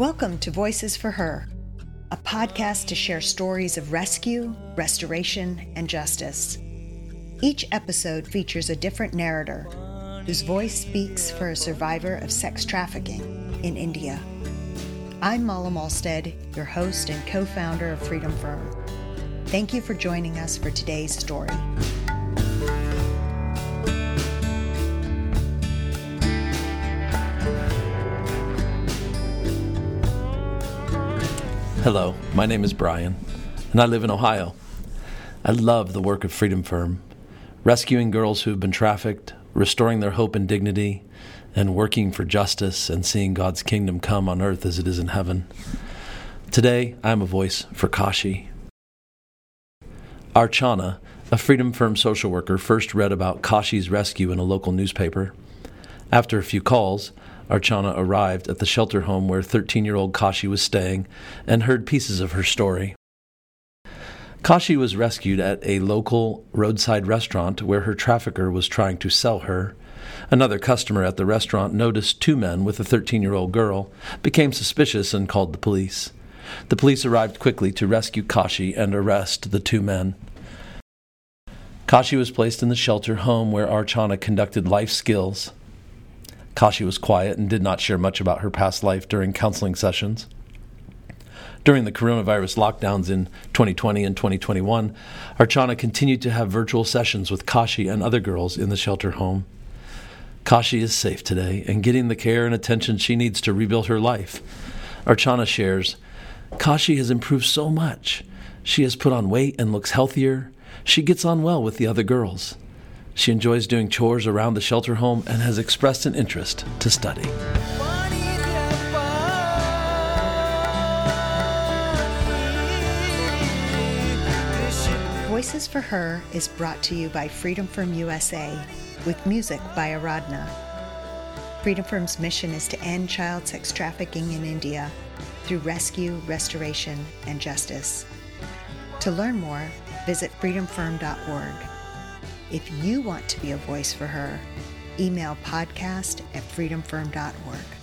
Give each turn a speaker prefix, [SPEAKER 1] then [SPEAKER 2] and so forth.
[SPEAKER 1] Welcome to Voices for Her, a podcast to share stories of rescue, restoration, and justice. Each episode features a different narrator whose voice speaks for a survivor of sex trafficking in India. I'm Mala Malstead, your host and co founder of Freedom Firm. Thank you for joining us for today's story.
[SPEAKER 2] Hello, my name is Brian, and I live in Ohio. I love the work of Freedom Firm, rescuing girls who have been trafficked, restoring their hope and dignity, and working for justice and seeing God's kingdom come on earth as it is in heaven. Today, I am a voice for Kashi. Archana, a Freedom Firm social worker, first read about Kashi's rescue in a local newspaper. After a few calls, Archana arrived at the shelter home where 13 year old Kashi was staying and heard pieces of her story. Kashi was rescued at a local roadside restaurant where her trafficker was trying to sell her. Another customer at the restaurant noticed two men with a 13 year old girl, became suspicious, and called the police. The police arrived quickly to rescue Kashi and arrest the two men. Kashi was placed in the shelter home where Archana conducted life skills Kashi was quiet and did not share much about her past life during counseling sessions. During the coronavirus lockdowns in 2020 and 2021, Archana continued to have virtual sessions with Kashi and other girls in the shelter home. Kashi is safe today and getting the care and attention she needs to rebuild her life. Archana shares Kashi has improved so much. She has put on weight and looks healthier. She gets on well with the other girls. She enjoys doing chores around the shelter home and has expressed an interest to study.
[SPEAKER 1] Voices for Her is brought to you by Freedom Firm USA with music by Aradhna. Freedom Firm's mission is to end child sex trafficking in India through rescue, restoration, and justice. To learn more, visit freedomfirm.org. If you want to be a voice for her, email podcast at freedomfirm.org.